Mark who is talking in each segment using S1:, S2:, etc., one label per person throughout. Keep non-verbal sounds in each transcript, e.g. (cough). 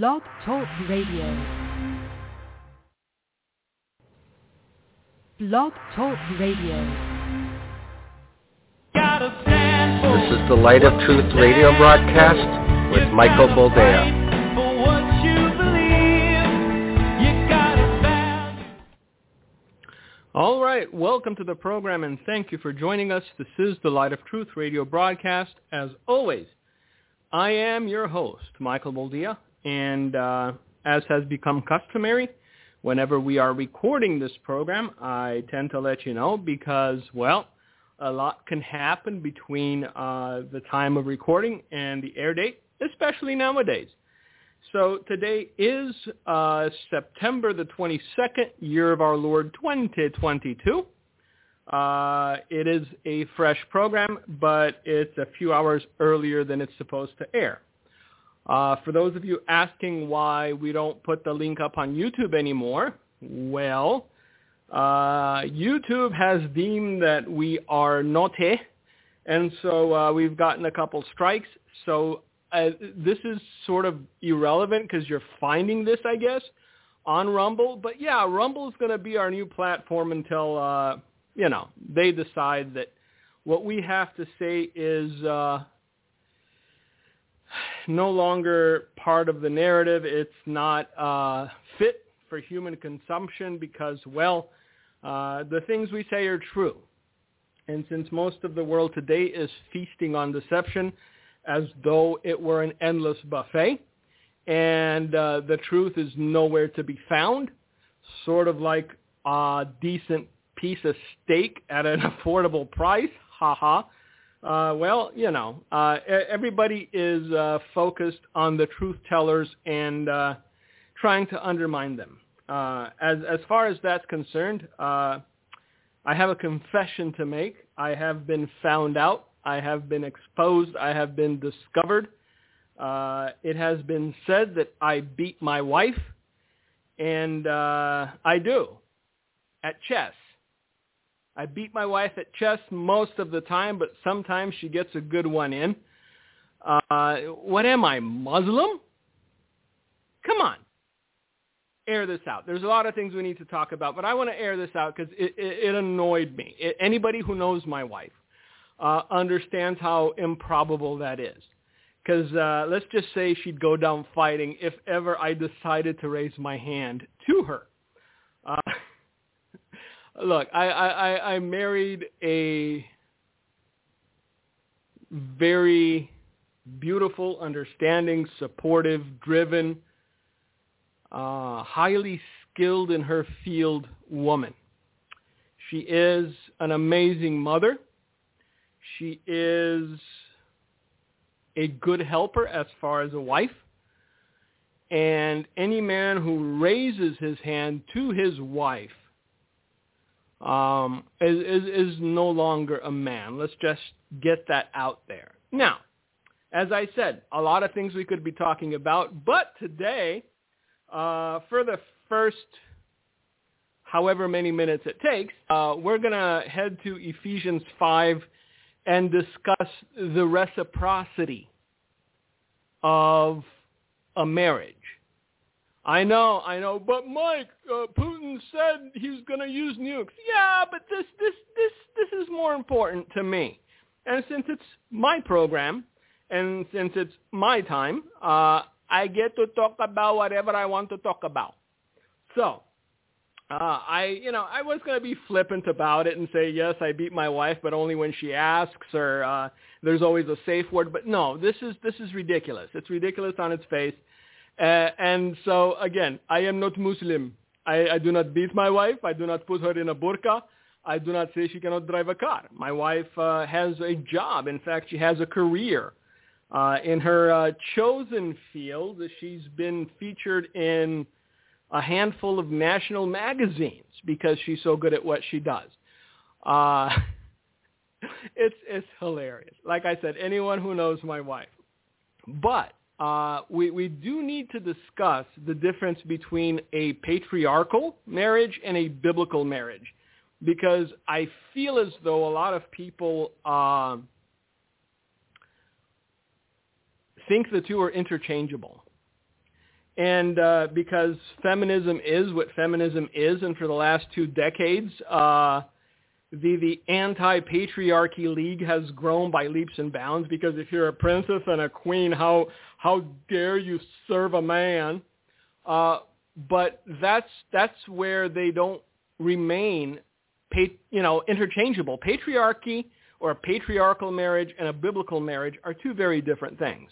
S1: Blog Talk Radio. Blog Talk Radio.
S2: This is the Light of Truth radio broadcast with Michael Boldea.
S3: All right, welcome to the program and thank you for joining us. This is the Light of Truth radio broadcast. As always, I am your host, Michael Boldea, and uh, as has become customary, whenever we are recording this program, I tend to let you know because, well, a lot can happen between uh, the time of recording and the air date, especially nowadays. So today is uh, September the 22nd, year of our Lord 2022. Uh, it is a fresh program, but it's a few hours earlier than it's supposed to air. Uh, for those of you asking why we don't put the link up on YouTube anymore, well, uh, YouTube has deemed that we are naughty, and so uh, we've gotten a couple strikes. So uh, this is sort of irrelevant because you're finding this, I guess, on Rumble. But yeah, Rumble is going to be our new platform until uh, you know they decide that what we have to say is uh, no longer part of the narrative. It's not uh, fit for human consumption because, well, uh, the things we say are true. And since most of the world today is feasting on deception, as though it were an endless buffet, and uh, the truth is nowhere to be found, sort of like a decent piece of steak at an (laughs) affordable price. Ha ha. Uh, well, you know, uh, everybody is uh, focused on the truth tellers and uh, trying to undermine them. Uh, as as far as that's concerned, uh, I have a confession to make. I have been found out I have been exposed. I have been discovered. Uh, it has been said that I beat my wife, and uh, I do, at chess. I beat my wife at chess most of the time, but sometimes she gets a good one in. Uh, what am I, Muslim? Come on. Air this out. There's a lot of things we need to talk about, but I want to air this out because it, it, it annoyed me. It, anybody who knows my wife uh, understands how improbable that is. Because uh, let's just say she'd go down fighting if ever I decided to raise my hand to her. Look, I, I, I married a very beautiful, understanding, supportive, driven, uh, highly skilled in her field woman. She is an amazing mother. She is a good helper as far as a wife. And any man who raises his hand to his wife um, is, is, is no longer a man. Let's just get that out there. Now, as I said, a lot of things we could be talking about, but today, uh, for the first however many minutes it takes, uh, we're going to head to Ephesians 5 and discuss the reciprocity of a marriage. I know, I know, but Mike, uh, Putin said he's going to use nukes. Yeah, but this, this, this, this is more important to me. And since it's my program, and since it's my time, uh, I get to talk about whatever I want to talk about. So, uh, I, you know, I was going to be flippant about it and say, yes, I beat my wife, but only when she asks or uh, there's always a safe word. But no, this is, this is ridiculous. It's ridiculous on its face. Uh, and so, again, I am not Muslim. I, I do not beat my wife. I do not put her in a burqa. I do not say she cannot drive a car. My wife uh, has a job. In fact, she has a career. Uh, in her uh, chosen field, she's been featured in a handful of national magazines because she's so good at what she does. Uh, (laughs) it's it's hilarious. Like I said, anyone who knows my wife. But uh, we we do need to discuss the difference between a patriarchal marriage and a biblical marriage, because I feel as though a lot of people uh, think the two are interchangeable. and uh, because feminism is what feminism is, and for the last two decades, uh, the the anti-patriarchy league has grown by leaps and bounds. Because if you're a princess and a queen, how how dare you serve a man? Uh, but that's that's where they don't remain, you know, interchangeable. Patriarchy or a patriarchal marriage and a biblical marriage are two very different things.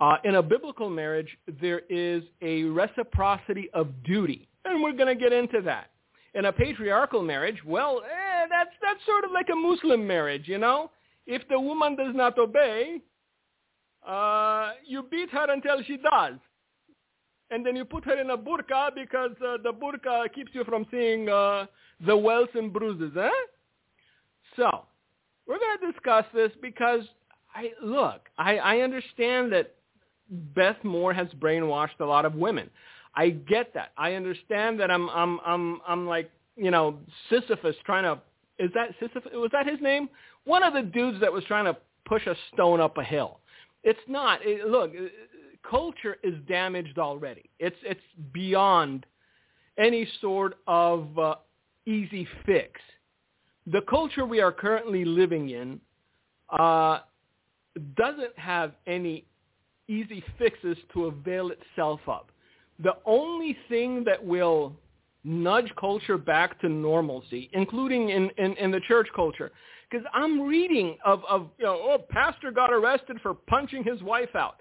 S3: Uh, in a biblical marriage, there is a reciprocity of duty, and we're going to get into that. In a patriarchal marriage, well, that's that's sort of like a Muslim marriage, you know. If the woman does not obey, uh, you beat her until she does, and then you put her in a burqa because uh, the burqa keeps you from seeing uh, the welts and bruises, eh? So, we're going to discuss this because I look, I, I understand that Beth Moore has brainwashed a lot of women. I get that. I understand that I'm I'm I'm I'm like, you know, Sisyphus trying to is that Sisyphus was that his name? One of the dudes that was trying to push a stone up a hill. It's not. It, look, uh, culture is damaged already. It's it's beyond any sort of uh, easy fix. The culture we are currently living in uh, doesn't have any easy fixes to avail itself of. The only thing that will nudge culture back to normalcy, including in, in, in the church culture, because I'm reading of, of, you know, oh, pastor got arrested for punching his wife out.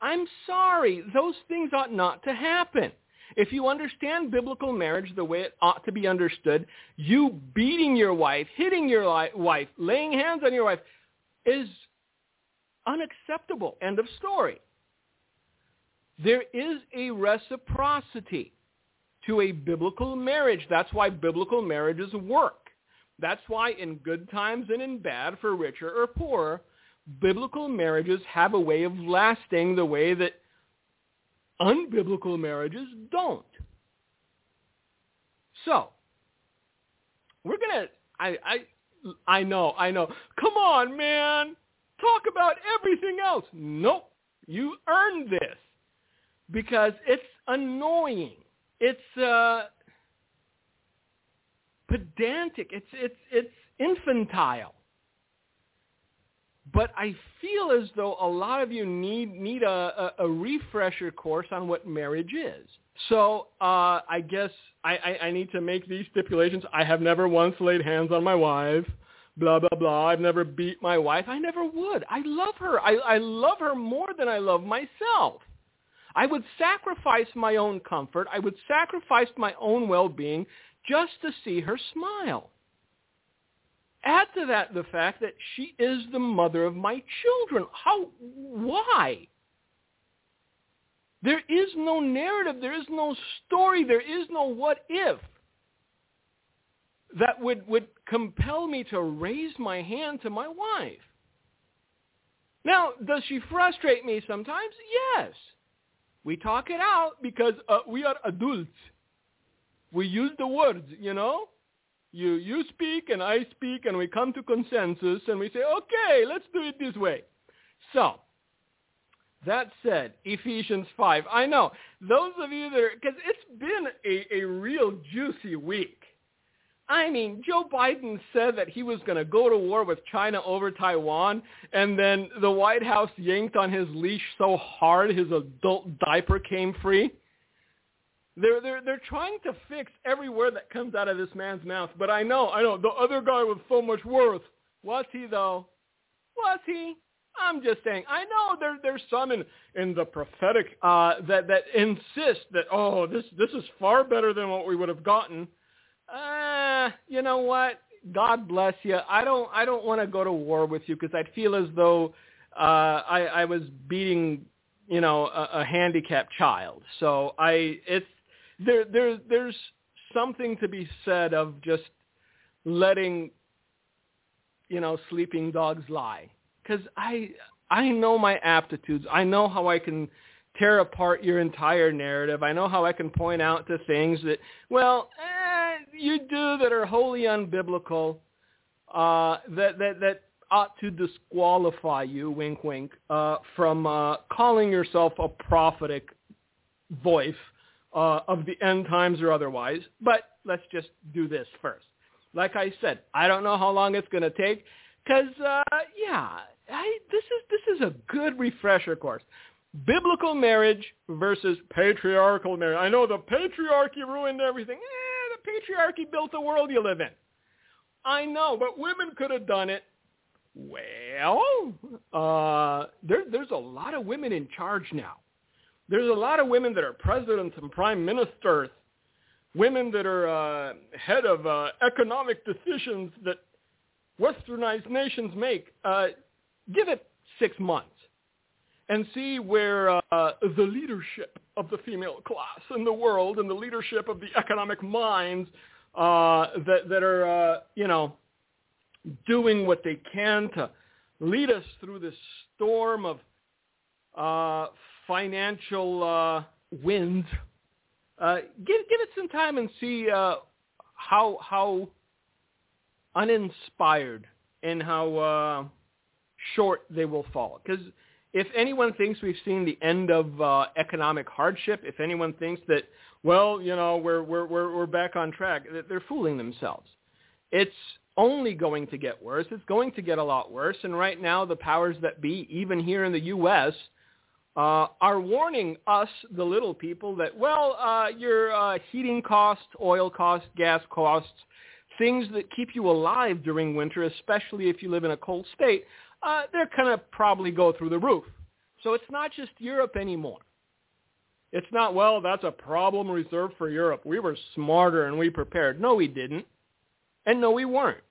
S3: I'm sorry, those things ought not to happen. If you understand biblical marriage the way it ought to be understood, you beating your wife, hitting your wife, laying hands on your wife is unacceptable. End of story. There is a reciprocity to a biblical marriage. That's why biblical marriages work. That's why in good times and in bad, for richer or poorer, biblical marriages have a way of lasting the way that unbiblical marriages don't. So, we're going to, I, I, I know, I know. Come on, man. Talk about everything else. Nope. You earned this because it's annoying. It's uh, pedantic. It's it's it's infantile. But I feel as though a lot of you need need a, a, a refresher course on what marriage is. So uh, I guess I, I, I need to make these stipulations. I have never once laid hands on my wife. Blah blah blah. I've never beat my wife. I never would. I love her. I, I love her more than I love myself. I would sacrifice my own comfort. I would sacrifice my own well-being just to see her smile. Add to that the fact that she is the mother of my children. How, why? There is no narrative. There is no story. There is no what if that would, would compel me to raise my hand to my wife. Now, does she frustrate me sometimes? Yes. We talk it out because uh, we are adults. We use the words, you know? You, you speak and I speak and we come to consensus and we say, okay, let's do it this way. So, that said, Ephesians 5. I know, those of you that because it's been a, a real juicy week. I mean, Joe Biden said that he was going to go to war with China over Taiwan, and then the White House yanked on his leash so hard his adult diaper came free. They're they're they're trying to fix every word that comes out of this man's mouth. But I know, I know, the other guy was so much worth. Was he though? Was he? I'm just saying. I know there there's some in in the prophetic uh, that that insist that oh this this is far better than what we would have gotten uh, you know what? God bless you. I don't I don't want to go to war with you because I'd feel as though uh, I, I was beating you know a, a handicapped child. So I it's there there there's something to be said of just letting you know sleeping dogs lie because I I know my aptitudes. I know how I can tear apart your entire narrative. I know how I can point out to things that well. Eh, you do that are wholly unbiblical, uh, that, that, that ought to disqualify you, wink, wink, uh, from uh, calling yourself a prophetic voice uh, of the end times or otherwise. But let's just do this first. Like I said, I don't know how long it's going to take because, uh, yeah, I, this is this is a good refresher course. Biblical marriage versus patriarchal marriage. I know the patriarchy ruined everything. Eh, patriarchy built the world you live in. I know, but women could have done it. Well, uh, there, there's a lot of women in charge now. There's a lot of women that are presidents and prime ministers, women that are uh, head of uh, economic decisions that westernized nations make. Uh, give it six months and see where uh, the leadership of the female class in the world and the leadership of the economic minds uh, that, that are, uh, you know, doing what they can to lead us through this storm of uh, financial uh, winds. Uh, give give it some time and see uh, how how uninspired and how short they will fall. Because if anyone thinks we've seen the end of uh, economic hardship, if anyone thinks that well, you know, we're we're we're we're back on track, they're fooling themselves. It's only going to get worse. It's going to get a lot worse. And right now, the powers that be, even here in the U.S., uh, are warning us, the little people, that, well, uh, your uh, heating costs, oil costs, gas costs, things that keep you alive during winter, especially if you live in a cold state, uh, they're going to probably go through the roof. So it's not just Europe anymore. It's not, well, that's a problem reserved for Europe. We were smarter and we prepared. No, we didn't. And no, we weren't.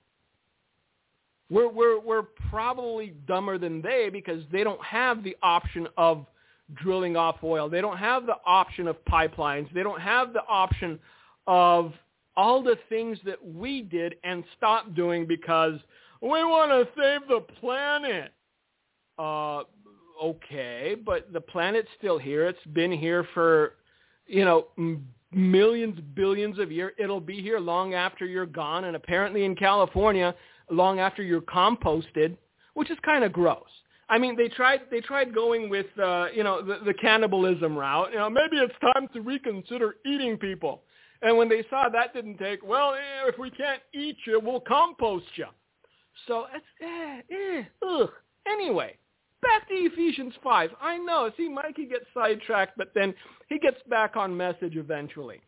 S3: We're, we're, we're probably dumber than they because they don't have the option of drilling off oil. They don't have the option of pipelines. They don't have the option of all the things that we did and stopped doing because we want to save the planet. Uh, okay, but the planet's still here. It's been here for, you know, millions, billions of years. It'll be here long after you're gone. And apparently in California, long after you're composted, which is kind of gross. I mean, they tried they tried going with uh, you know the, the cannibalism route. You know, maybe it's time to reconsider eating people. And when they saw that didn't take, well, if we can't eat you, we'll compost you. So it's eh, eh, ugh. Anyway, back to Ephesians five. I know. See, Mikey gets sidetracked, but then he gets back on message eventually.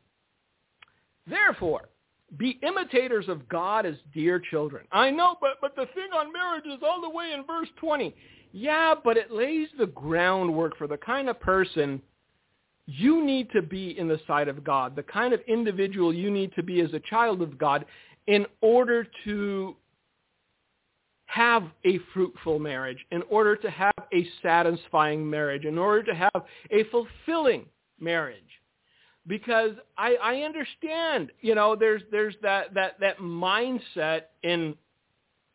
S3: Therefore, be imitators of God as dear children. I know, but, but the thing on marriage is all the way in verse 20. Yeah, but it lays the groundwork for the kind of person you need to be in the sight of God, the kind of individual you need to be as a child of God in order to have a fruitful marriage, in order to have a satisfying marriage, in order to have a fulfilling marriage because I, I understand, you know, there's there's that that that mindset in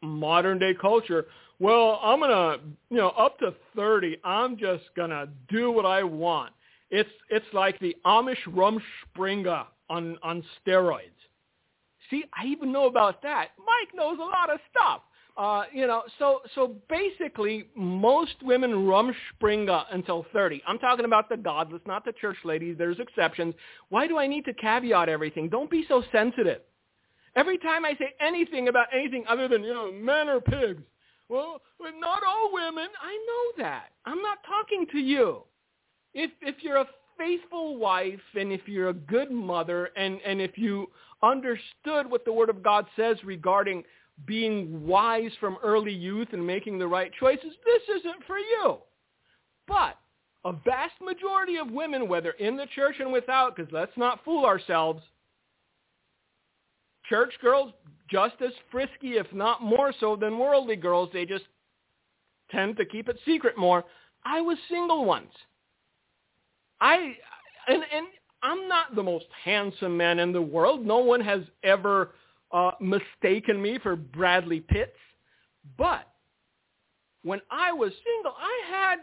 S3: modern day culture. Well, I'm gonna, you know, up to 30, I'm just gonna do what I want. It's it's like the Amish Rumspringa on on steroids. See, I even know about that. Mike knows a lot of stuff. Uh, you know, so so basically, most women rumspringa until 30. I'm talking about the godless, not the church ladies. There's exceptions. Why do I need to caveat everything? Don't be so sensitive. Every time I say anything about anything other than, you know, men are pigs, well, not all women. I know that. I'm not talking to you. If if you're a faithful wife and if you're a good mother and and if you understood what the Word of God says regarding being wise from early youth and making the right choices, this isn't for you. But a vast majority of women, whether in the church and without, because let's not fool ourselves, church girls just as frisky, if not more so than worldly girls. They just tend to keep it secret more. I was single once. I and and I'm not the most handsome man in the world. No one has ever uh, mistaken me for Bradley Pitts. But when I was single, I had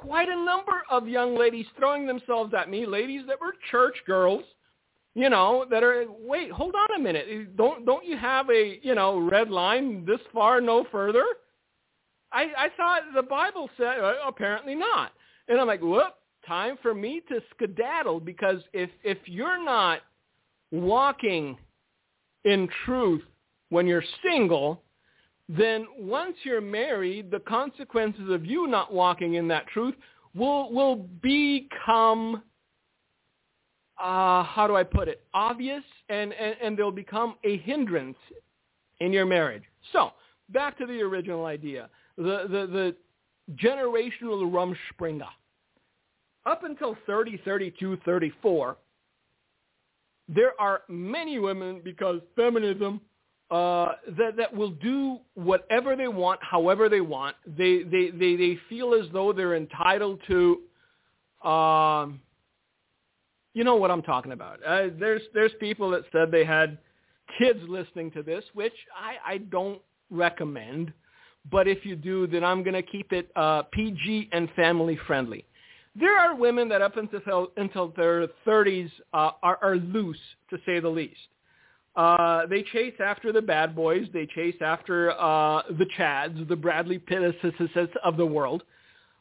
S3: quite a number of young ladies throwing themselves at me, ladies that were church girls, you know, that are wait, hold on a minute. Don't don't you have a, you know, red line this far no further? I I thought the Bible said uh, apparently not. And I'm like, "Whoop, time for me to skedaddle because if if you're not walking in truth when you're single, then once you're married, the consequences of you not walking in that truth will will become uh, how do I put it? Obvious, and, and, and they'll become a hindrance in your marriage. So back to the original idea, the the, the generational Rumspringa. Up until 30, 32, 34, there are many women because feminism uh, that that will do whatever they want, however they want. They they they they feel as though they're entitled to. Um, you know what I'm talking about. Uh, there's there's people that said they had kids listening to this, which I I don't recommend. But if you do, then I'm going to keep it uh, PG and family friendly. There are women that up until until their 30s uh, are, are loose, to say the least. Uh, they chase after the bad boys. They chase after uh, the Chads, the Bradley Pittises of the world.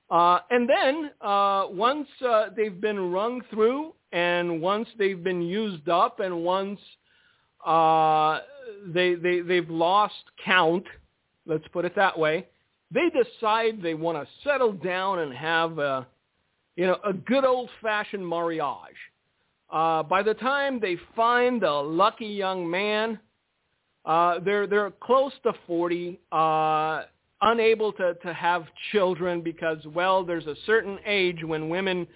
S3: Uh, and then uh, once uh, they've been rung through, and once they've been used up, and once uh, they, they they've lost count, let's put it that way, they decide they want to settle down and have a, you know a good old fashioned mariage. Uh, by the time they find the lucky young man, uh, they're they're close to 40, uh, unable to, to have children because, well, there's a certain age when women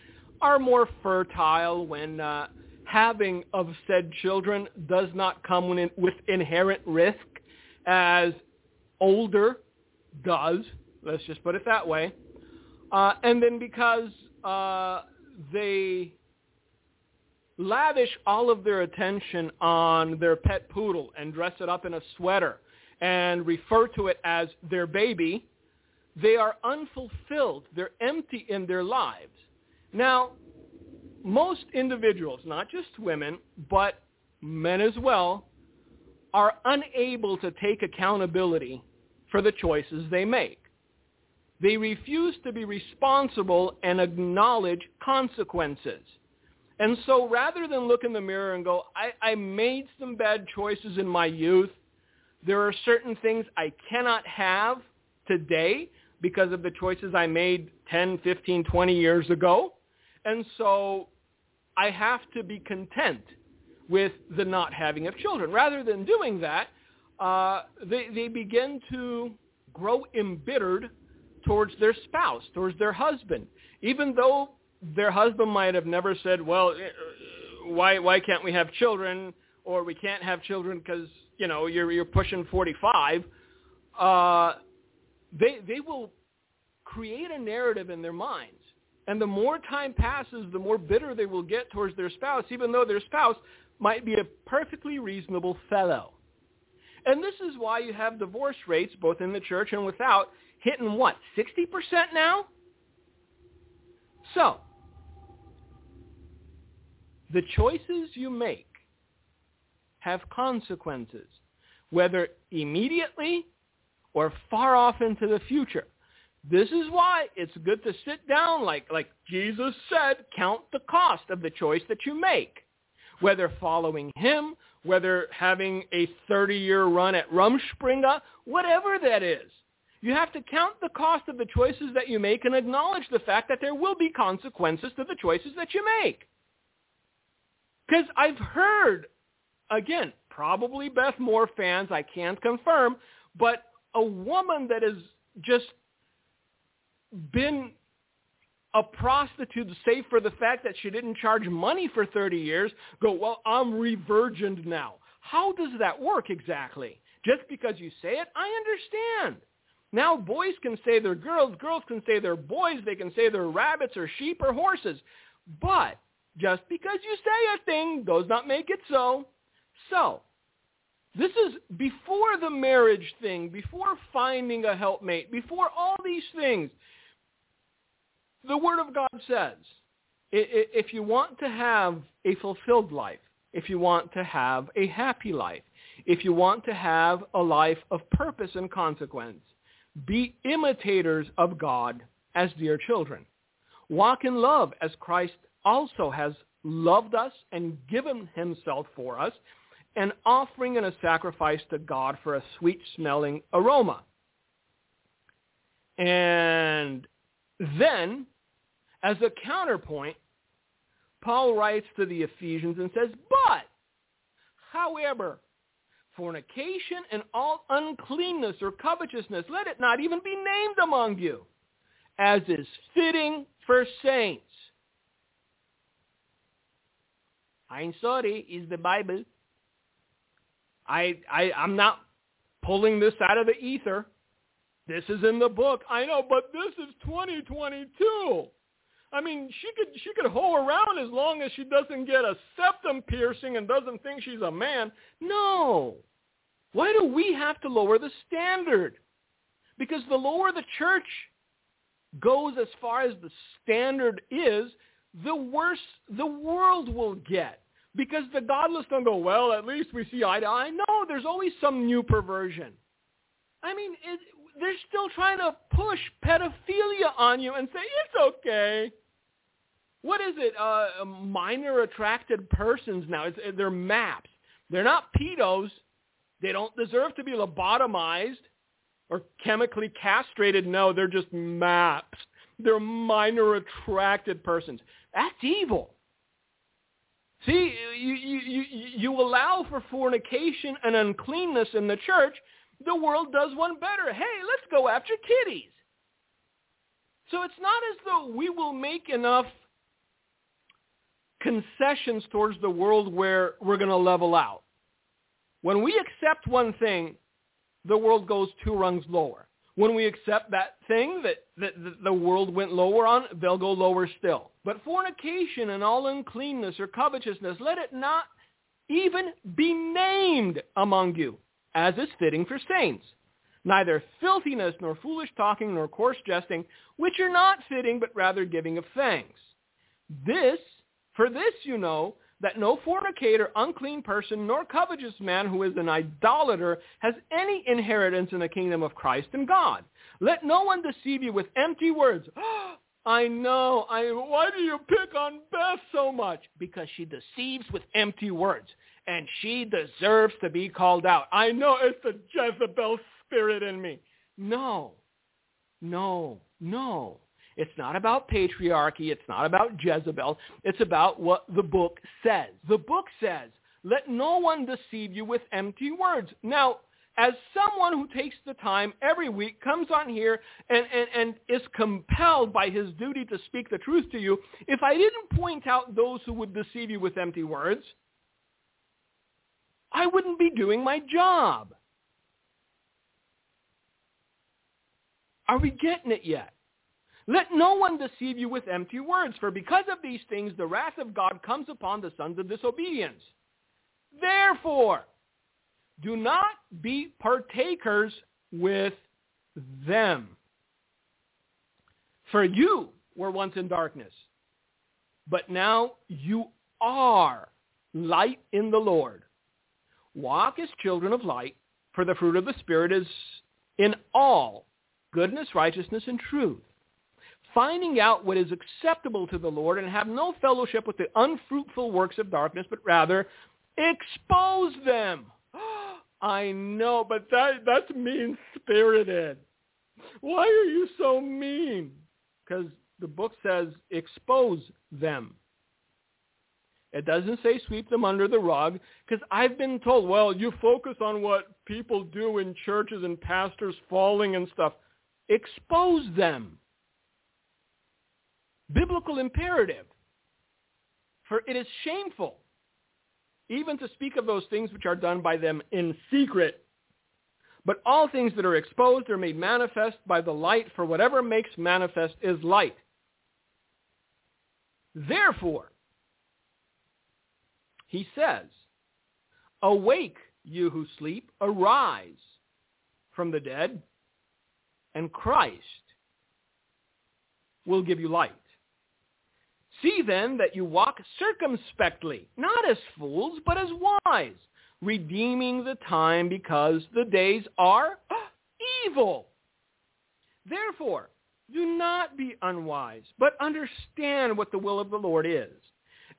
S3: are more fertile, when uh, having of said children does not come with inherent risk as older does. Let's just put it that way. Uh, and then because uh, they lavish all of their attention on their pet poodle and dress it up in a sweater and refer to it as their baby, they are unfulfilled. They're empty in their lives. Now, most individuals, not just women, but men as well, are unable to take accountability for the choices they make. They refuse to be responsible and acknowledge consequences. And so rather than look in the mirror and go, I, I made some bad choices in my youth, there are certain things I cannot have today because of the choices I made 10, 15, 20 years ago. And so I have to be content with the not having of children. Rather than doing that, uh, they, they begin to grow embittered towards their spouse, towards their husband, even though their husband might have never said, well, eh, why why can't we have children? Or we can't have children because you know you're you're pushing 45 uh they they will create a narrative in their minds. And the more time passes the more bitter they will get towards their spouse even though their spouse might be a perfectly reasonable fellow. And this is why you have divorce rates both in the church and without hitting what 60% now so the choices you make have consequences, whether immediately or far off into the future. This is why it's good to sit down, like, like Jesus said, count the cost of the choice that you make. Whether following him, whether having a 30-year run at Rumspringa, whatever that is. You have to count the cost of the choices that you make and acknowledge the fact that there will be consequences to the choices that you make. Because I've heard, again, probably Beth Moore fans, I can't confirm, but a woman that has just been a prostitute, save for the fact that she didn't charge money for 30 years, go, well, I'm re-virgined now. How does that work exactly? Just because you say it? I understand. Now boys can say they're girls, girls can say they're boys, they can say they're rabbits or sheep or horses. But just because you say a thing does not make it so. So, this is before the marriage thing, before finding a helpmate, before all these things. The Word of God says, if you want to have a fulfilled life, if you want to have a happy life, if you want to have a life of purpose and consequence, be imitators of God as dear children. Walk in love as Christ also has loved us and given himself for us, an offering and a sacrifice to God for a sweet-smelling aroma. And then, as a counterpoint, Paul writes to the Ephesians and says, But, however, fornication and all uncleanness or covetousness, let it not even be named among you, as is fitting for saints. I'm sorry, is the Bible. I, I, I'm not pulling this out of the ether. This is in the book. I know, but this is 2022. I mean, she could she could hoe around as long as she doesn't get a septum piercing and doesn't think she's a man. No. Why do we have to lower the standard? Because the lower the church goes as far as the standard is, the worse the world will get. Because the godless don't go, well, at least we see eye to eye. No, there's always some new perversion. I mean, it, they're still trying to push pedophilia on you and say, it's okay. What is it? Uh, minor attracted persons now. It's, they're MAPS. They're not pedos. They don't deserve to be lobotomized or chemically castrated. No, they're just MAPS. They're minor attracted persons. That's evil. See, you, you, you allow for fornication and uncleanness in the church. The world does one better. Hey, let's go after kitties. So it's not as though we will make enough concessions towards the world where we're going to level out. When we accept one thing, the world goes two rungs lower. When we accept that thing that, that, that the world went lower on, they'll go lower still. But fornication and all uncleanness or covetousness, let it not even be named among you, as is fitting for saints. Neither filthiness, nor foolish talking, nor coarse jesting, which are not fitting, but rather giving of thanks. This, for this you know, that no fornicator, unclean person, nor covetous man who is an idolater has any inheritance in the kingdom of Christ and God. Let no one deceive you with empty words. (gasps) I know. I, why do you pick on Beth so much? Because she deceives with empty words, and she deserves to be called out. I know it's the Jezebel spirit in me. No, no, no. It's not about patriarchy. It's not about Jezebel. It's about what the book says. The book says, let no one deceive you with empty words. Now, as someone who takes the time every week, comes on here and, and, and is compelled by his duty to speak the truth to you, if I didn't point out those who would deceive you with empty words, I wouldn't be doing my job. Are we getting it yet? Let no one deceive you with empty words, for because of these things the wrath of God comes upon the sons of disobedience. Therefore, do not be partakers with them. For you were once in darkness, but now you are light in the Lord. Walk as children of light, for the fruit of the Spirit is in all goodness, righteousness, and truth finding out what is acceptable to the Lord and have no fellowship with the unfruitful works of darkness, but rather expose them. (gasps) I know, but that that's mean-spirited. Why are you so mean? Because the book says expose them. It doesn't say sweep them under the rug because I've been told, well, you focus on what people do in churches and pastors falling and stuff. Expose them biblical imperative. For it is shameful even to speak of those things which are done by them in secret. But all things that are exposed are made manifest by the light, for whatever makes manifest is light. Therefore, he says, Awake, you who sleep, arise from the dead, and Christ will give you light. See then that you walk circumspectly, not as fools, but as wise, redeeming the time because the days are (gasps) evil. Therefore, Do not be unwise, but understand what the will of the Lord is.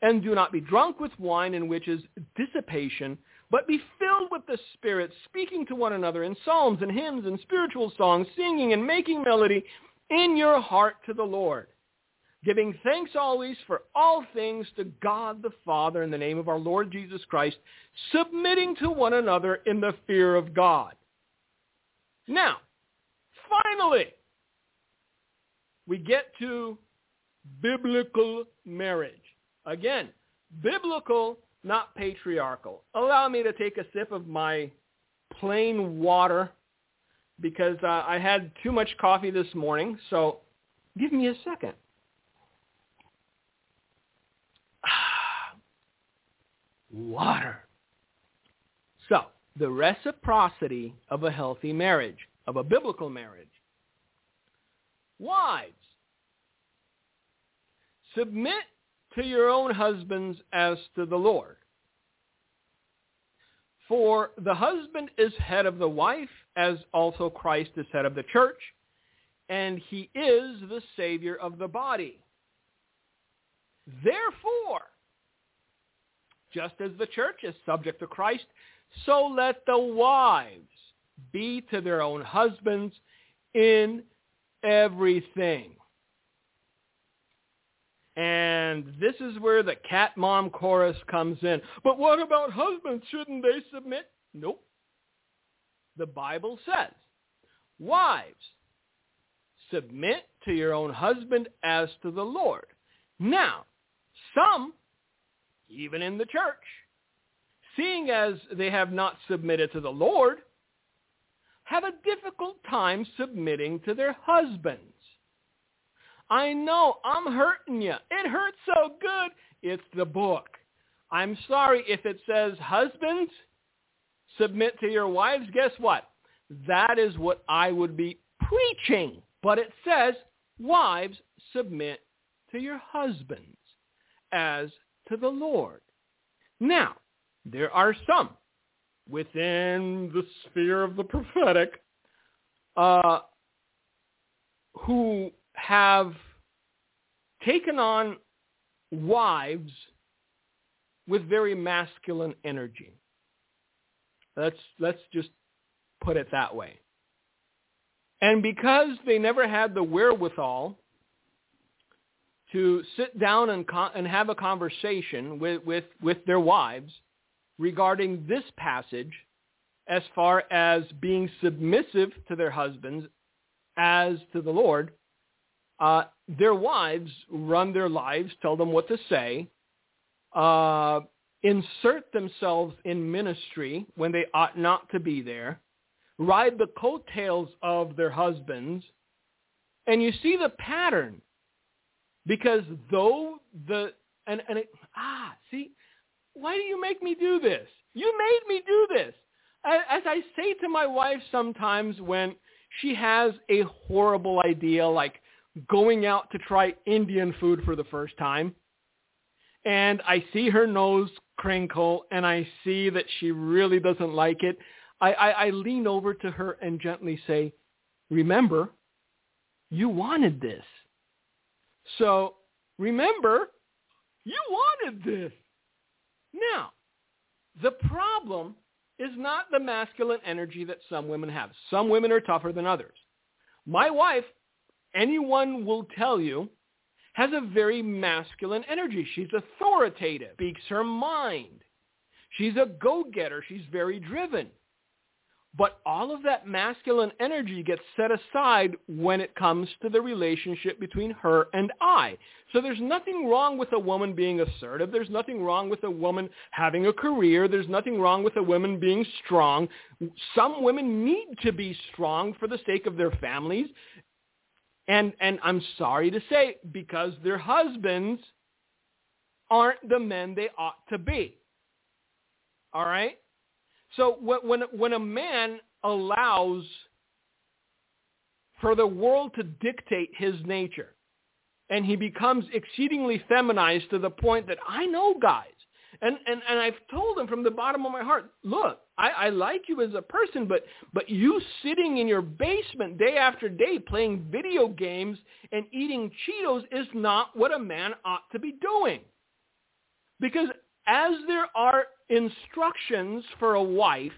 S3: And do not be drunk with wine in which is dissipation, but be filled with the Spirit, speaking to one another in psalms and hymns and spiritual songs, singing and making melody in your heart to the Lord, giving thanks always for all things to God the Father in the name of our Lord Jesus Christ, submitting to one another in the fear of God. Now, finally, we get to biblical marriage. Again, biblical, not patriarchal. Allow me to take a sip of my plain water because uh, I had too much coffee this morning. So give me a second. Water. So the reciprocity of a healthy marriage, of a biblical marriage. Wives, submit to your own husbands as to the Lord. For the husband is head of the wife, as also Christ is head of the church, and he is the Savior of the body. Therefore, just as the church is subject to Christ, so let the wives be to their own husbands in everything. And this is where the cat mom chorus comes in. But what about husbands? Shouldn't they submit? Nope. The Bible says, wives, submit to your own husband as to the Lord. Now, some, even in the church, seeing as they have not submitted to the Lord, have a difficult time submitting to their husbands. I know I'm hurting you. It hurts so good. It's the book. I'm sorry if it says husbands, submit to your wives. Guess what? That is what I would be preaching. But it says wives, submit to your husbands as to the Lord. Now, there are some within the sphere of the prophetic uh, who have taken on wives with very masculine energy. Let's let's just put it that way. And because they never had the wherewithal to sit down and, con- and have a conversation with, with, with their wives regarding this passage as far as being submissive to their husbands as to the Lord, uh, their wives run their lives, tell them what to say, uh, insert themselves in ministry when they ought not to be there, ride the coattails of their husbands, and you see the pattern. Because though the and and it, ah see, why do you make me do this? You made me do this. As I say to my wife sometimes when she has a horrible idea like going out to try Indian food for the first time. And I see her nose crinkle and I see that she really doesn't like it. I, I, I lean over to her and gently say, remember, you wanted this. So remember, you wanted this. Now, the problem is not the masculine energy that some women have. Some women are tougher than others. My wife anyone will tell you, has a very masculine energy. She's authoritative, speaks her mind. She's a go-getter. She's very driven. But all of that masculine energy gets set aside when it comes to the relationship between her and I. So there's nothing wrong with a woman being assertive. There's nothing wrong with a woman having a career. There's nothing wrong with a woman being strong. Some women need to be strong for the sake of their families. And, and I'm sorry to say, because their husbands aren't the men they ought to be. All right? So when, when a man allows for the world to dictate his nature, and he becomes exceedingly feminized to the point that I know guys And, and, and I've told them from the bottom of my heart, look, I, I like you as a person, but, but you sitting in your basement day after day playing video games and eating Cheetos is not what a man ought to be doing. Because as there are instructions for a wife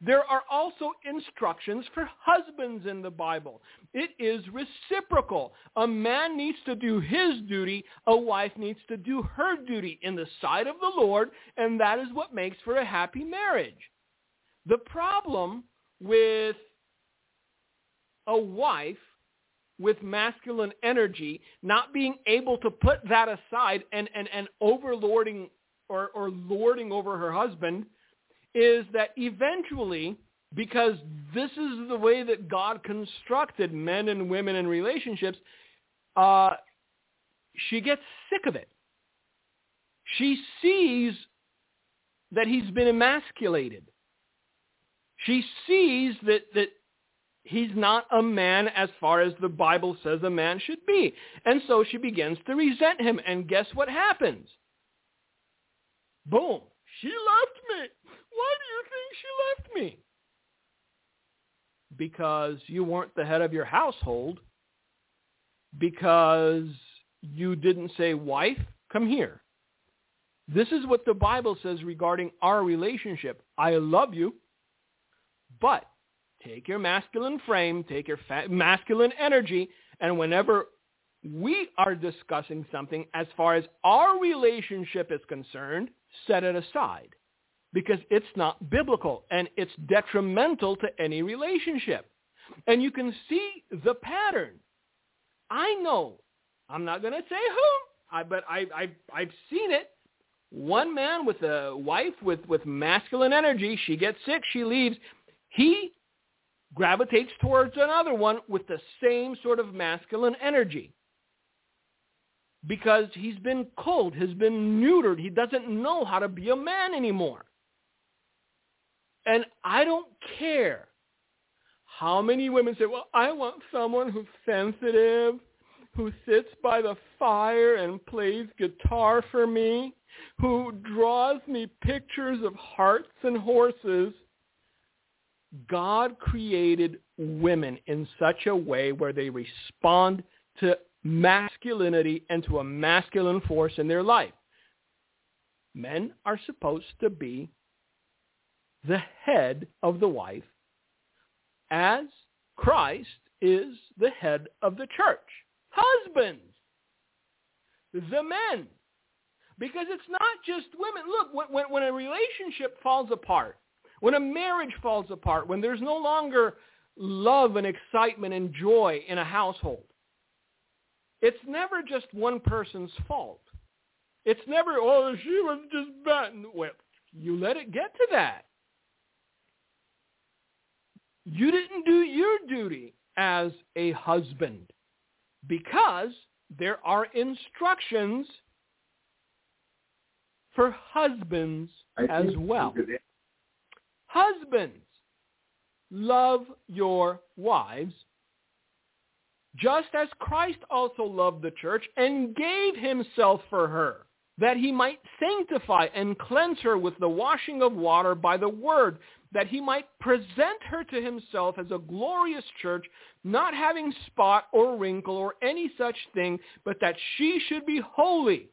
S3: there are also instructions for husbands in the Bible. It is reciprocal. A man needs to do his duty. A wife needs to do her duty in the sight of the Lord, and that is what makes for a happy marriage. The problem with a wife with masculine energy not being able to put that aside and, and, and overlording or, or lording over her husband – is that eventually, because this is the way that God constructed men and women in relationships, uh, she gets sick of it. She sees that he's been emasculated. She sees that, that he's not a man as far as the Bible says a man should be. And so she begins to resent him. And guess what happens? Boom. She left me. Why do you think she left me? Because you weren't the head of your household. Because you didn't say, wife, come here. This is what the Bible says regarding our relationship. I love you, but take your masculine frame, take your fa- masculine energy, and whenever we are discussing something as far as our relationship is concerned, set it aside because it's not biblical and it's detrimental to any relationship. And you can see the pattern. I know. I'm not going to say who, I, but I, I, I've seen it. One man with a wife with, with masculine energy, she gets sick, she leaves. He gravitates towards another one with the same sort of masculine energy because he's been cold, has been neutered. He doesn't know how to be a man anymore. And I don't care how many women say, well, I want someone who's sensitive, who sits by the fire and plays guitar for me, who draws me pictures of hearts and horses. God created women in such a way where they respond to masculinity into a masculine force in their life. Men are supposed to be the head of the wife as Christ is the head of the church. Husbands, the men. Because it's not just women. Look, when, when a relationship falls apart, when a marriage falls apart, when there's no longer love and excitement and joy in a household, it's never just one person's fault. It's never, oh, she was just bad. Well, you let it get to that. You didn't do your duty as a husband because there are instructions for husbands as well. Husbands, love your wives just as Christ also loved the church and gave himself for her, that he might sanctify and cleanse her with the washing of water by the word, that he might present her to himself as a glorious church, not having spot or wrinkle or any such thing, but that she should be holy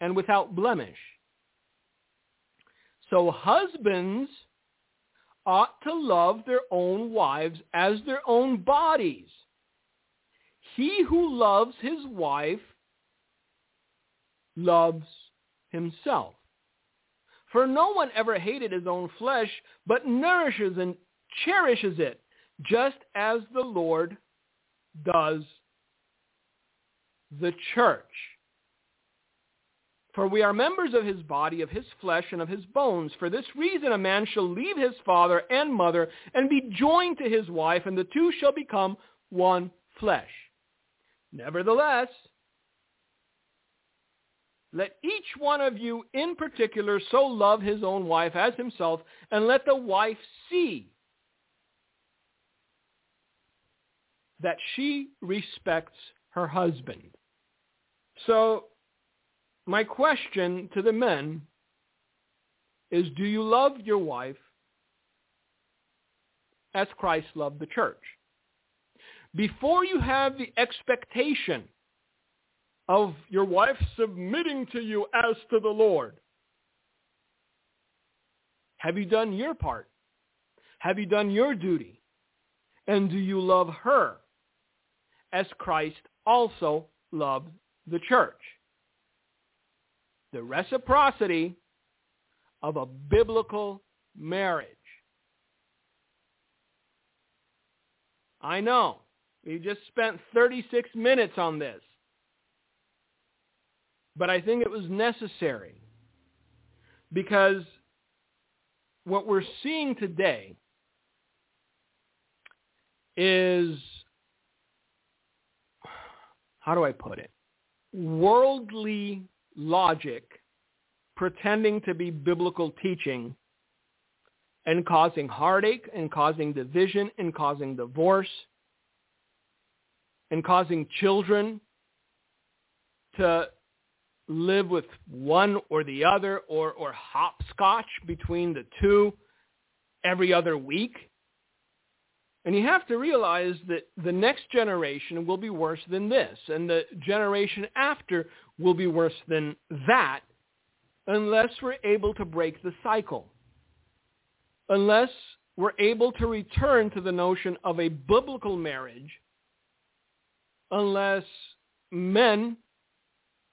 S3: and without blemish. So husbands ought to love their own wives as their own bodies. He who loves his wife loves himself. For no one ever hated his own flesh, but nourishes and cherishes it, just as the Lord does the church. For we are members of his body, of his flesh, and of his bones. For this reason a man shall leave his father and mother and be joined to his wife, and the two shall become one flesh. Nevertheless, let each one of you in particular so love his own wife as himself, and let the wife see that she respects her husband. So my question to the men is do you love your wife as Christ loved the church? Before you have the expectation of your wife submitting to you as to the Lord, have you done your part? Have you done your duty? And do you love her as Christ also loved the church? The reciprocity of a biblical marriage. I know. We just spent 36 minutes on this. But I think it was necessary because what we're seeing today is, how do I put it? Worldly logic pretending to be biblical teaching and causing heartache and causing division and causing divorce and causing children to live with one or the other or, or hopscotch between the two every other week. And you have to realize that the next generation will be worse than this, and the generation after will be worse than that unless we're able to break the cycle. Unless we're able to return to the notion of a biblical marriage, unless men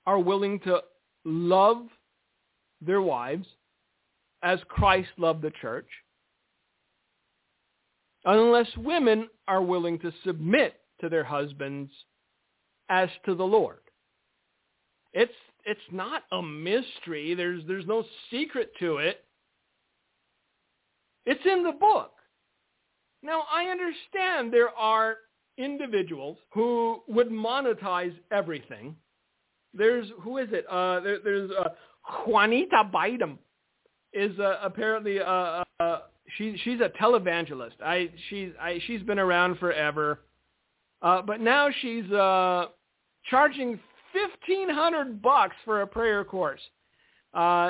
S3: are willing to love their wives as Christ loved the church, unless women are willing to submit to their husbands as to the Lord. It's it's not a mystery. There's there's no secret to it. It's in the book. Now I understand there are individuals who would monetize everything there's who is it? Uh, there, there's uh, Juanita Bynum is uh, apparently uh, uh, she she's a televangelist. I she's I she's been around forever, uh, but now she's uh, charging fifteen hundred bucks for a prayer course. Uh,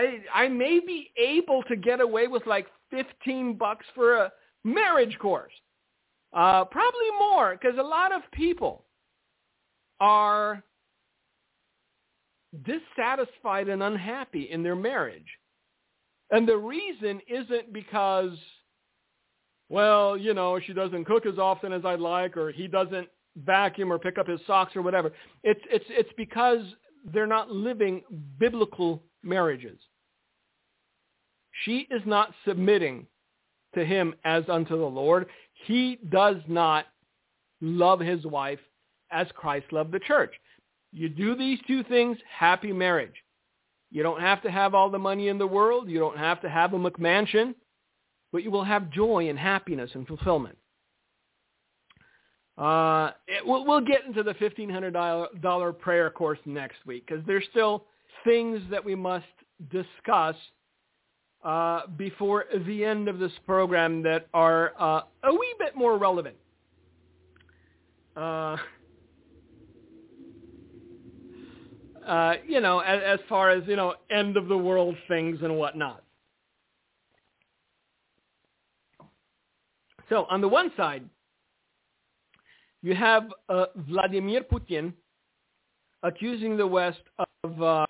S3: I I may be able to get away with like fifteen bucks for a marriage course. Uh, probably more because a lot of people are dissatisfied and unhappy in their marriage. And the reason isn't because, well, you know, she doesn't cook as often as I'd like, or he doesn't vacuum or pick up his socks or whatever. It's, it's, it's because they're not living biblical marriages. She is not submitting to him as unto the Lord. He does not love his wife as Christ loved the church. You do these two things, happy marriage. You don't have to have all the money in the world. You don't have to have a McMansion, but you will have joy and happiness and fulfillment. Uh, it, we'll, we'll get into the $1,500 prayer course next week because there's still things that we must discuss uh, before the end of this program that are uh, a wee bit more relevant. Uh, uh, you know, as, as far as, you know, end of the world things and whatnot. So on the one side, you have uh, Vladimir Putin accusing the West of uh,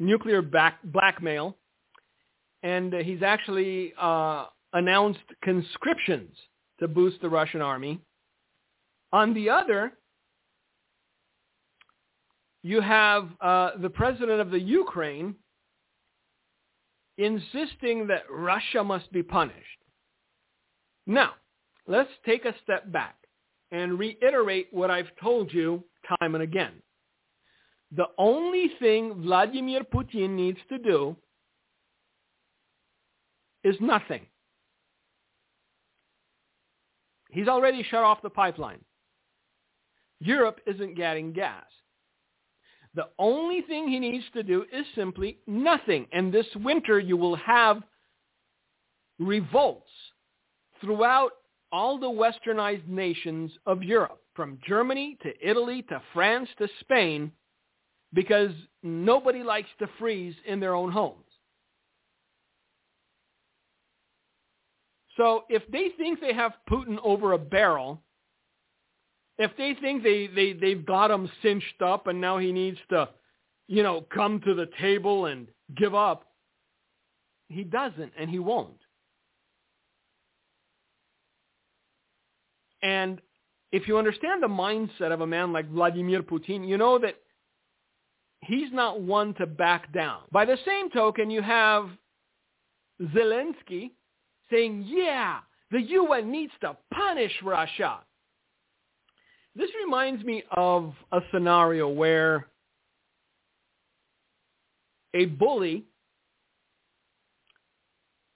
S3: nuclear back- blackmail, and he's actually uh, announced conscriptions to boost the Russian army. On the other, you have uh, the president of the Ukraine insisting that Russia must be punished. Now, let's take a step back and reiterate what I've told you time and again. The only thing Vladimir Putin needs to do is nothing. He's already shut off the pipeline. Europe isn't getting gas. The only thing he needs to do is simply nothing. And this winter you will have revolts throughout all the westernized nations of Europe, from Germany to Italy to France to Spain, because nobody likes to freeze in their own homes. So if they think they have Putin over a barrel, if they think they, they, they've got him cinched up and now he needs to, you know, come to the table and give up, he doesn't and he won't. And if you understand the mindset of a man like Vladimir Putin, you know that he's not one to back down. By the same token, you have Zelensky saying, yeah, the UN needs to punish Russia. This reminds me of a scenario where a bully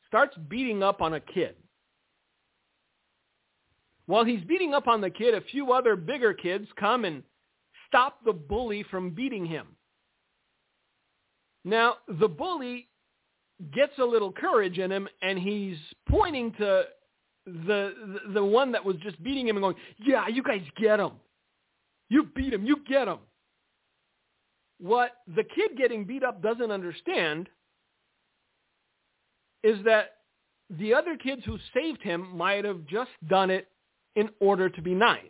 S3: starts beating up on a kid. While he's beating up on the kid, a few other bigger kids come and stop the bully from beating him. Now, the bully gets a little courage in him, and he's pointing to the, the one that was just beating him and going, "Yeah, you guys get him. You beat him. You get him." What the kid getting beat up doesn't understand is that the other kids who saved him might have just done it in order to be nice.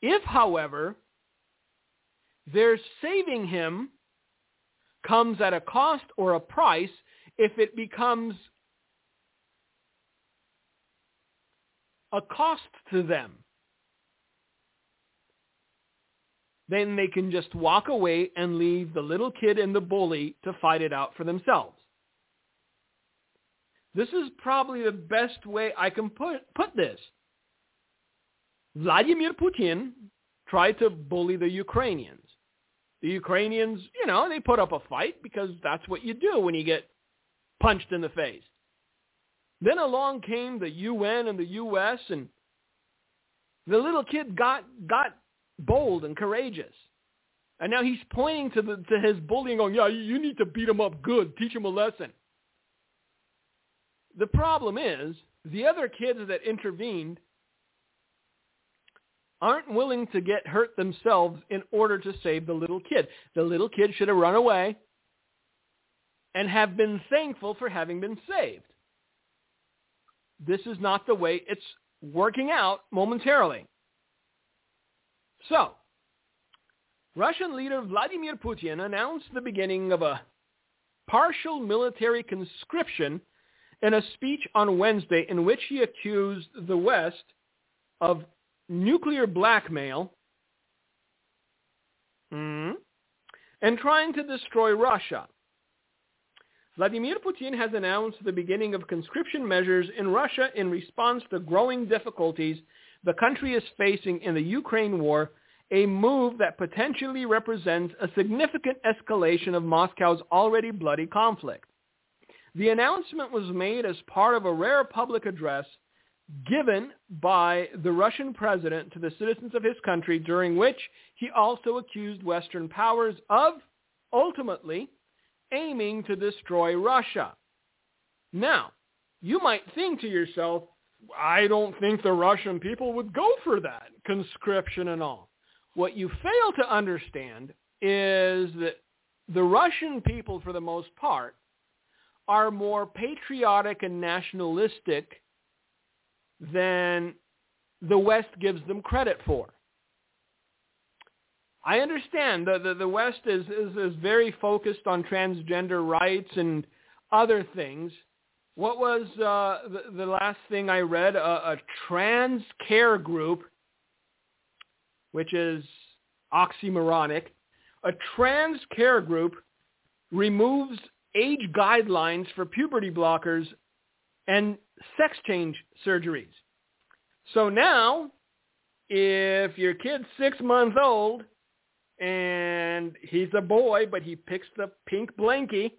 S3: If, however, their saving him comes at a cost or a price, if it becomes a cost to them, then they can just walk away and leave the little kid and the bully to fight it out for themselves. This is probably the best way I can put, put this. Vladimir Putin tried to bully the Ukrainians. The Ukrainians, you know, they put up a fight because that's what you do when you get punched in the face. Then along came the UN and the US and the little kid got got bold and courageous. And now he's pointing to the to his bullying going, "Yeah, you need to beat him up good, teach him a lesson." The problem is the other kids that intervened aren't willing to get hurt themselves in order to save the little kid. The little kid should have run away and have been thankful for having been saved. This is not the way it's working out momentarily. So, Russian leader Vladimir Putin announced the beginning of a partial military conscription in a speech on Wednesday in which he accused the West of nuclear blackmail, mm, and trying to destroy Russia. Vladimir Putin has announced the beginning of conscription measures in Russia in response to growing difficulties the country is facing in the Ukraine war, a move that potentially represents a significant escalation of Moscow's already bloody conflict. The announcement was made as part of a rare public address given by the Russian president to the citizens of his country, during which he also accused Western powers of ultimately aiming to destroy Russia. Now, you might think to yourself, I don't think the Russian people would go for that, conscription and all. What you fail to understand is that the Russian people, for the most part, are more patriotic and nationalistic than the West gives them credit for. I understand the, the, the West is, is, is very focused on transgender rights and other things. What was uh, the, the last thing I read? A, a trans care group, which is oxymoronic. A trans care group removes age guidelines for puberty blockers and sex change surgeries. So now, if your kid's six months old and he's a boy, but he picks the pink blankie,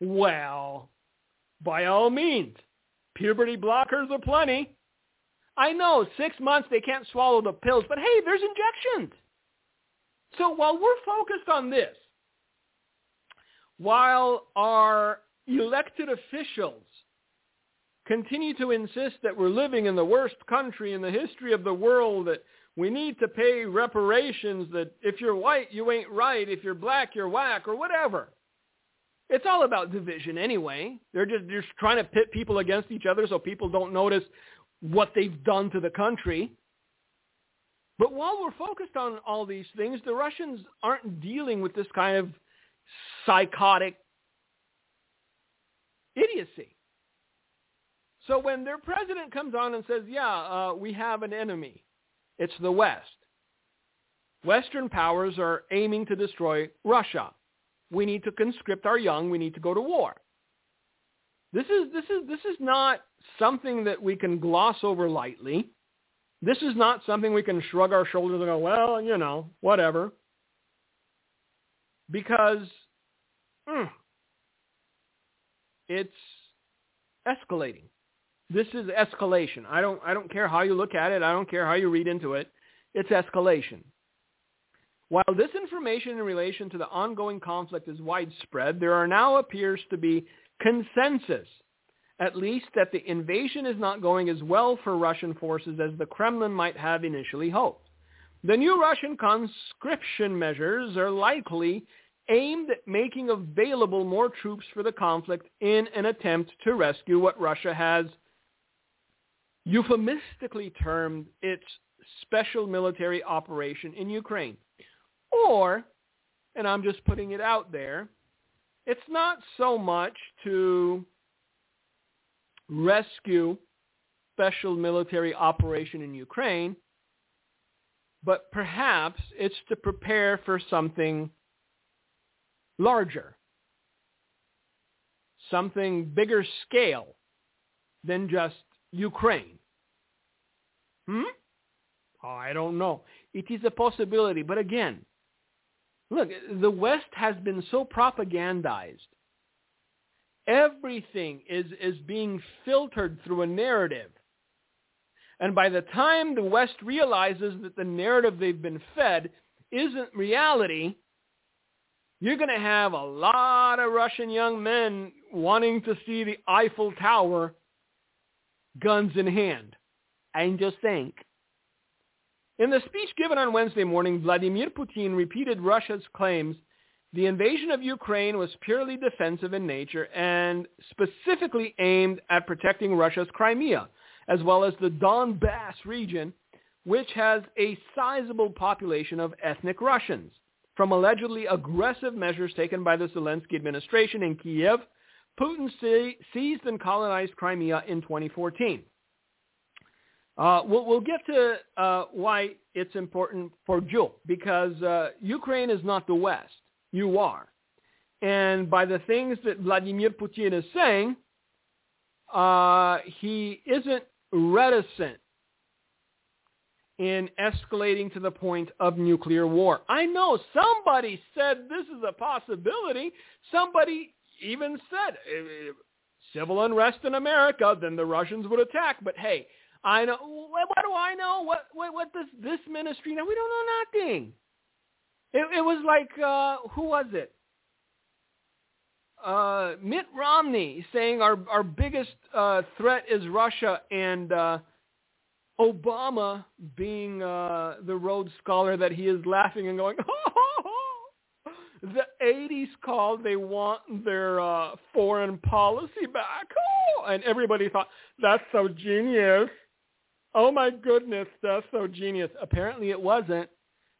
S3: well, by all means, puberty blockers are plenty. I know, six months they can't swallow the pills, but hey, there's injections. So while we're focused on this, while our elected officials continue to insist that we're living in the worst country in the history of the world, that we need to pay reparations that if you're white, you ain't right. If you're black, you're whack or whatever. It's all about division anyway. They're just, they're just trying to pit people against each other so people don't notice what they've done to the country. But while we're focused on all these things, the Russians aren't dealing with this kind of psychotic idiocy. So when their president comes on and says, yeah, uh, we have an enemy, it's the West. Western powers are aiming to destroy Russia. We need to conscript our young. We need to go to war. This is, this is, this is not something that we can gloss over lightly. This is not something we can shrug our shoulders and go, well, you know, whatever. Because mm, it's escalating. This is escalation. I don't I don't care how you look at it. I don't care how you read into it. It's escalation. While this information in relation to the ongoing conflict is widespread, there are now appears to be consensus, at least that the invasion is not going as well for Russian forces as the Kremlin might have initially hoped. The new Russian conscription measures are likely aimed at making available more troops for the conflict in an attempt to rescue what Russia has euphemistically termed its special military operation in Ukraine. Or, and I'm just putting it out there, it's not so much to rescue special military operation in Ukraine, but perhaps it's to prepare for something larger, something bigger scale than just Ukraine. Hmm? Oh, I don't know. It is a possibility, but again, look, the West has been so propagandized. Everything is, is being filtered through a narrative. And by the time the West realizes that the narrative they've been fed isn't reality, you're going to have a lot of Russian young men wanting to see the Eiffel Tower guns in hand. I'm just saying. In the speech given on Wednesday morning, Vladimir Putin repeated Russia's claims the invasion of Ukraine was purely defensive in nature and specifically aimed at protecting Russia's Crimea, as well as the Donbass region, which has a sizable population of ethnic Russians, from allegedly aggressive measures taken by the Zelensky administration in Kiev Putin seized and colonized Crimea in 2014. Uh, we'll, we'll, get to uh, why it's important for Joe, because uh, Ukraine is not the West. You are. And by the things that Vladimir Putin is saying, uh, he isn't reticent in escalating to the point of nuclear war. I know somebody said this is a possibility. Somebody even said if civil unrest in America, then the Russians would attack. But hey, I know. What, what do I know? What what, what does this ministry know? We don't know nothing. It, it was like uh, who was it? Uh, Mitt Romney saying our our biggest uh, threat is Russia, and uh, Obama being uh, the Rhodes Scholar that he is laughing and going, (laughs) the 80s called they want their uh, foreign policy back. Oh, (laughs) and everybody thought, that's so genius. Oh my goodness, that's so genius. Apparently it wasn't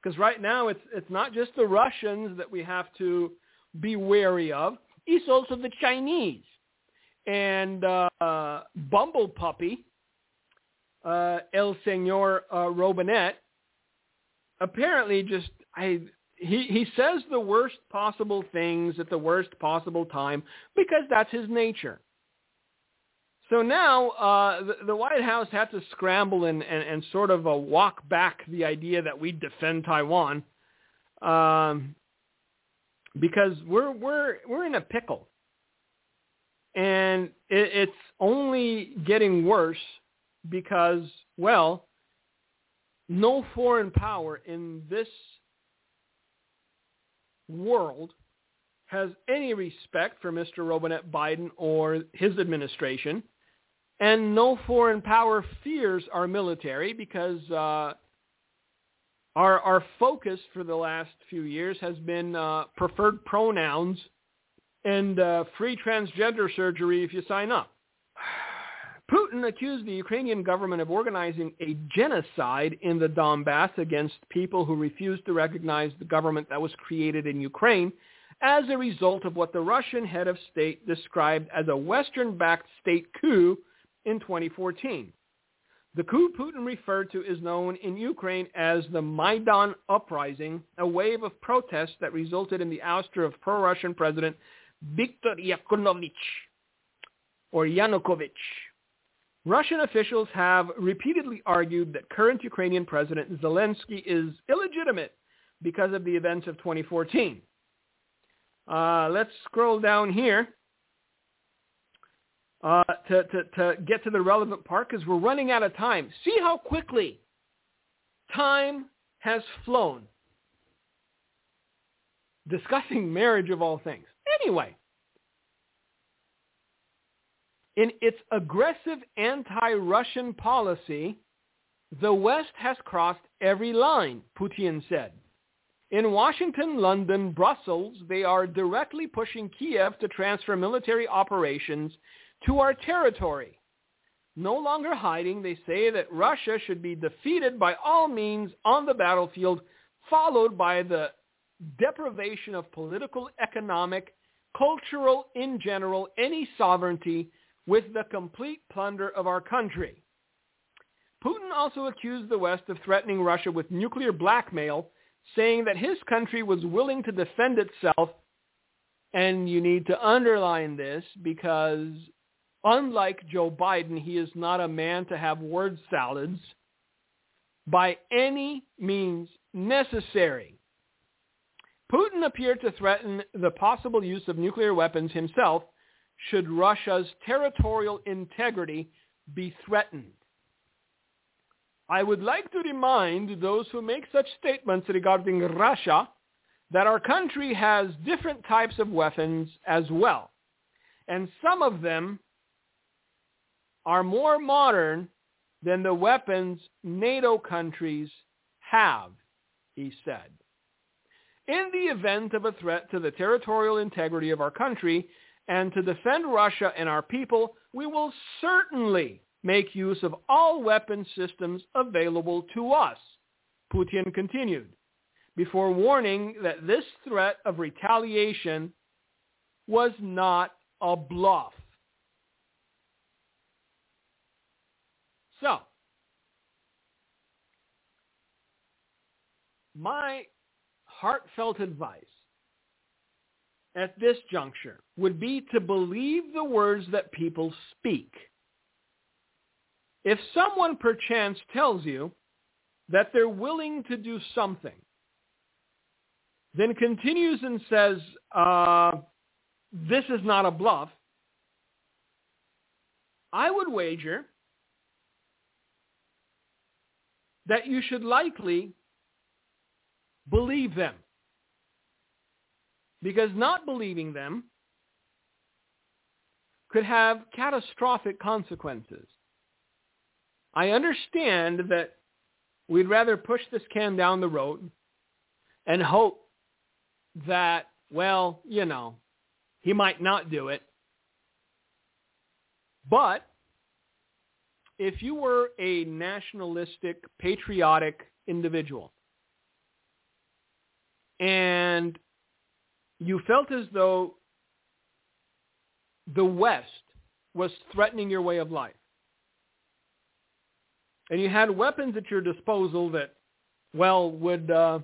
S3: because right now it's, it's not just the Russians that we have to be wary of. It's also the Chinese. And uh, Bumble Puppy, uh, El Senor uh, Robinette, apparently just I he he says the worst possible things at the worst possible time because that's his nature. So now uh, the, the White House had to scramble and, and, and sort of uh, walk back the idea that we defend Taiwan um, because we're we're we're in a pickle, and it, it's only getting worse because well, no foreign power in this world has any respect for Mr. Robinette Biden or his administration, and no foreign power fears our military because uh, our our focus for the last few years has been uh, preferred pronouns and uh, free transgender surgery if you sign up. (sighs) Putin accused the Ukrainian government of organizing a genocide in the Donbass against people who refused to recognize the government that was created in Ukraine as a result of what the Russian head of state described as a Western-backed state coup in 2014. The coup Putin referred to is known in Ukraine as the Maidan Uprising, a wave of protests that resulted in the ouster of pro-Russian President Viktor Yanukovych or Yanukovych. Russian officials have repeatedly argued that current Ukrainian President Zelensky is illegitimate because of the events of 2014. Uh, let's scroll down here uh, to, to, to get to the relevant part because we're running out of time. See how quickly time has flown. Discussing marriage of all things. Anyway, in its aggressive anti-Russian policy, the West has crossed every line, Putin said. In Washington, London, Brussels, they are directly pushing Kiev to transfer military operations to our territory. No longer hiding, they say that Russia should be defeated by all means on the battlefield, followed by the deprivation of political, economic, cultural, in general, any sovereignty with the complete plunder of our country. Putin also accused the West of threatening Russia with nuclear blackmail, saying that his country was willing to defend itself. And you need to underline this because unlike Joe Biden, he is not a man to have word salads by any means necessary. Putin appeared to threaten the possible use of nuclear weapons himself should Russia's territorial integrity be threatened. I would like to remind those who make such statements regarding Russia that our country has different types of weapons as well. And some of them are more modern than the weapons NATO countries have, he said. In the event of a threat to the territorial integrity of our country, and to defend Russia and our people, we will certainly make use of all weapon systems available to us, Putin continued, before warning that this threat of retaliation was not a bluff. So, my heartfelt advice at this juncture would be to believe the words that people speak. If someone perchance tells you that they're willing to do something, then continues and says, uh, this is not a bluff, I would wager that you should likely believe them because not believing them could have catastrophic consequences. I understand that we'd rather push this can down the road and hope that, well, you know, he might not do it. But if you were a nationalistic, patriotic individual and you felt as though the West was threatening your way of life. And you had weapons at your disposal that, well, would uh,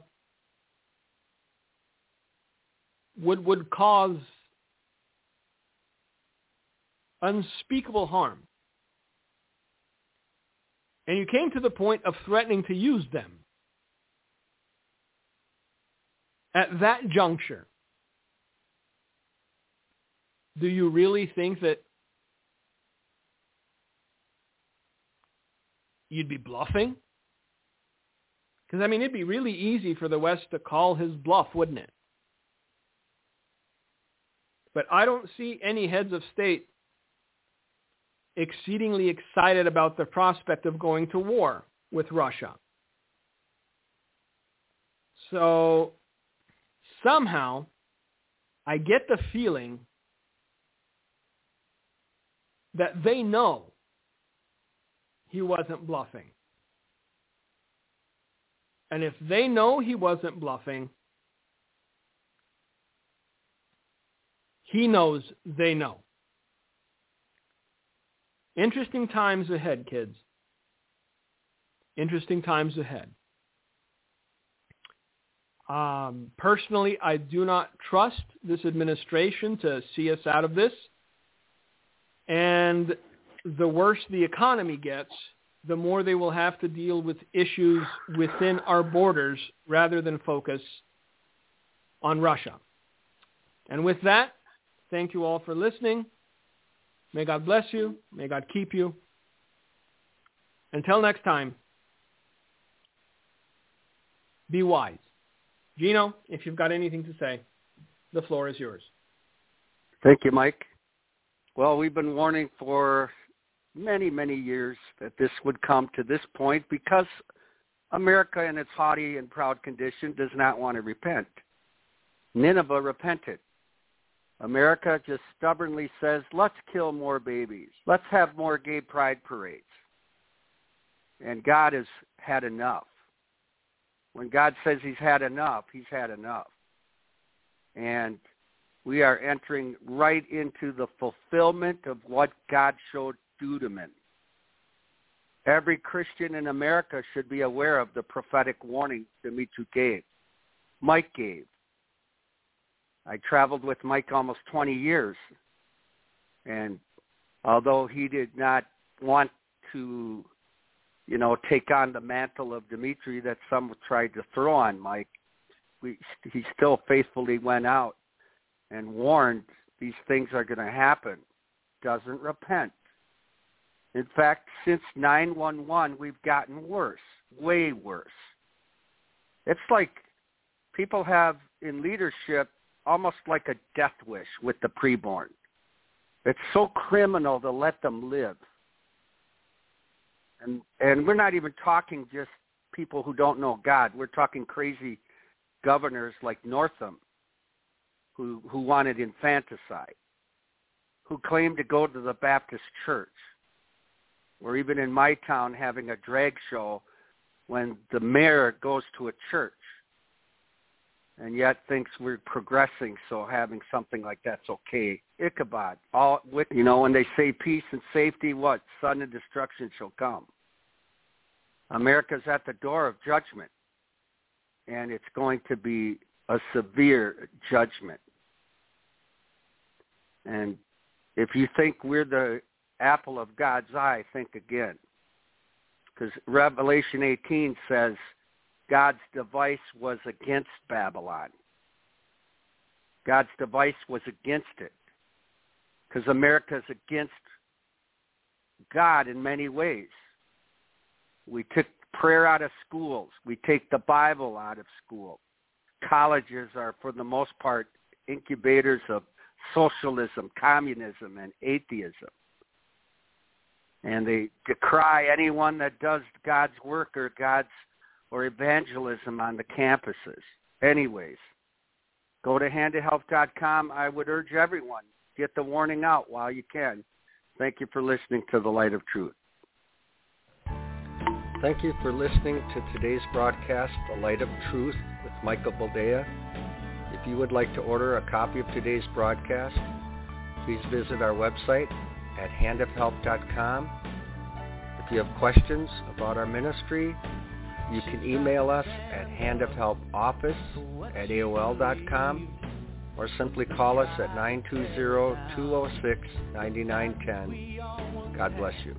S3: would would cause unspeakable harm. And you came to the point of threatening to use them. At that juncture, do you really think that you'd be bluffing? Because, I mean, it'd be really easy for the West to call his bluff, wouldn't it? But I don't see any heads of state exceedingly excited about the prospect of going to war with Russia. So somehow I get the feeling that they know he wasn't bluffing. And if they know he wasn't bluffing, he knows they know. Interesting times ahead, kids. Interesting times ahead. Um, personally, I do not trust this administration to see us out of this. And the worse the economy gets, the more they will have to deal with issues within our borders rather than focus on Russia. And with that, thank you all for listening. May God bless you. May God keep you. Until next time, be wise. Gino, if you've got anything to say, the floor is yours.
S2: Thank you, Mike. Well, we've been warning for many, many years that this would come to this point because America in its haughty and proud condition does not want to repent. Nineveh repented. America just stubbornly says, let's kill more babies. Let's have more gay pride parades. And God has had enough. When God says he's had enough, he's had enough. And we are entering right into the fulfillment of what God showed Duduman. Every Christian in America should be aware of the prophetic warning Dimitri gave. Mike gave. I traveled with Mike almost 20 years. And although he did not want to you know, take on the mantle of Dimitri that some tried to throw on Mike. We, he still faithfully went out and warned these things are going to happen. Doesn't repent. In fact, since 911, we've gotten worse, way worse. It's like people have in leadership almost like a death wish with the preborn. It's so criminal to let them live and and we're not even talking just people who don't know God. We're talking crazy governors like Northam, who who wanted infanticide, who claimed to go to the Baptist church, or even in my town having a drag show when the mayor goes to a church and yet thinks we're progressing, so having something like that's okay. Ichabod, all you know when they say peace and safety, what sudden destruction shall come. America's at the door of judgment, and it's going to be a severe judgment. And if you think we're the apple of God's eye, think again. Because Revelation 18 says God's device was against Babylon. God's device was against it. Because America is against God in many ways. We took prayer out of schools. We take the Bible out of school. Colleges are, for the most part, incubators of socialism, communism, and atheism. And they decry anyone that does God's work or God's or evangelism on the campuses. Anyways, go to handofhelp.com. I would urge everyone, get the warning out while you can. Thank you for listening to The Light of Truth. Thank you for listening to today's broadcast, The Light of Truth with Michael Boldea. If you would like to order a copy of today's broadcast, please visit our website at handofhelp.com. If you have questions about our ministry, you can email us at handofhelpoffice at AOL.com or simply call us at 920-206-9910. God bless you.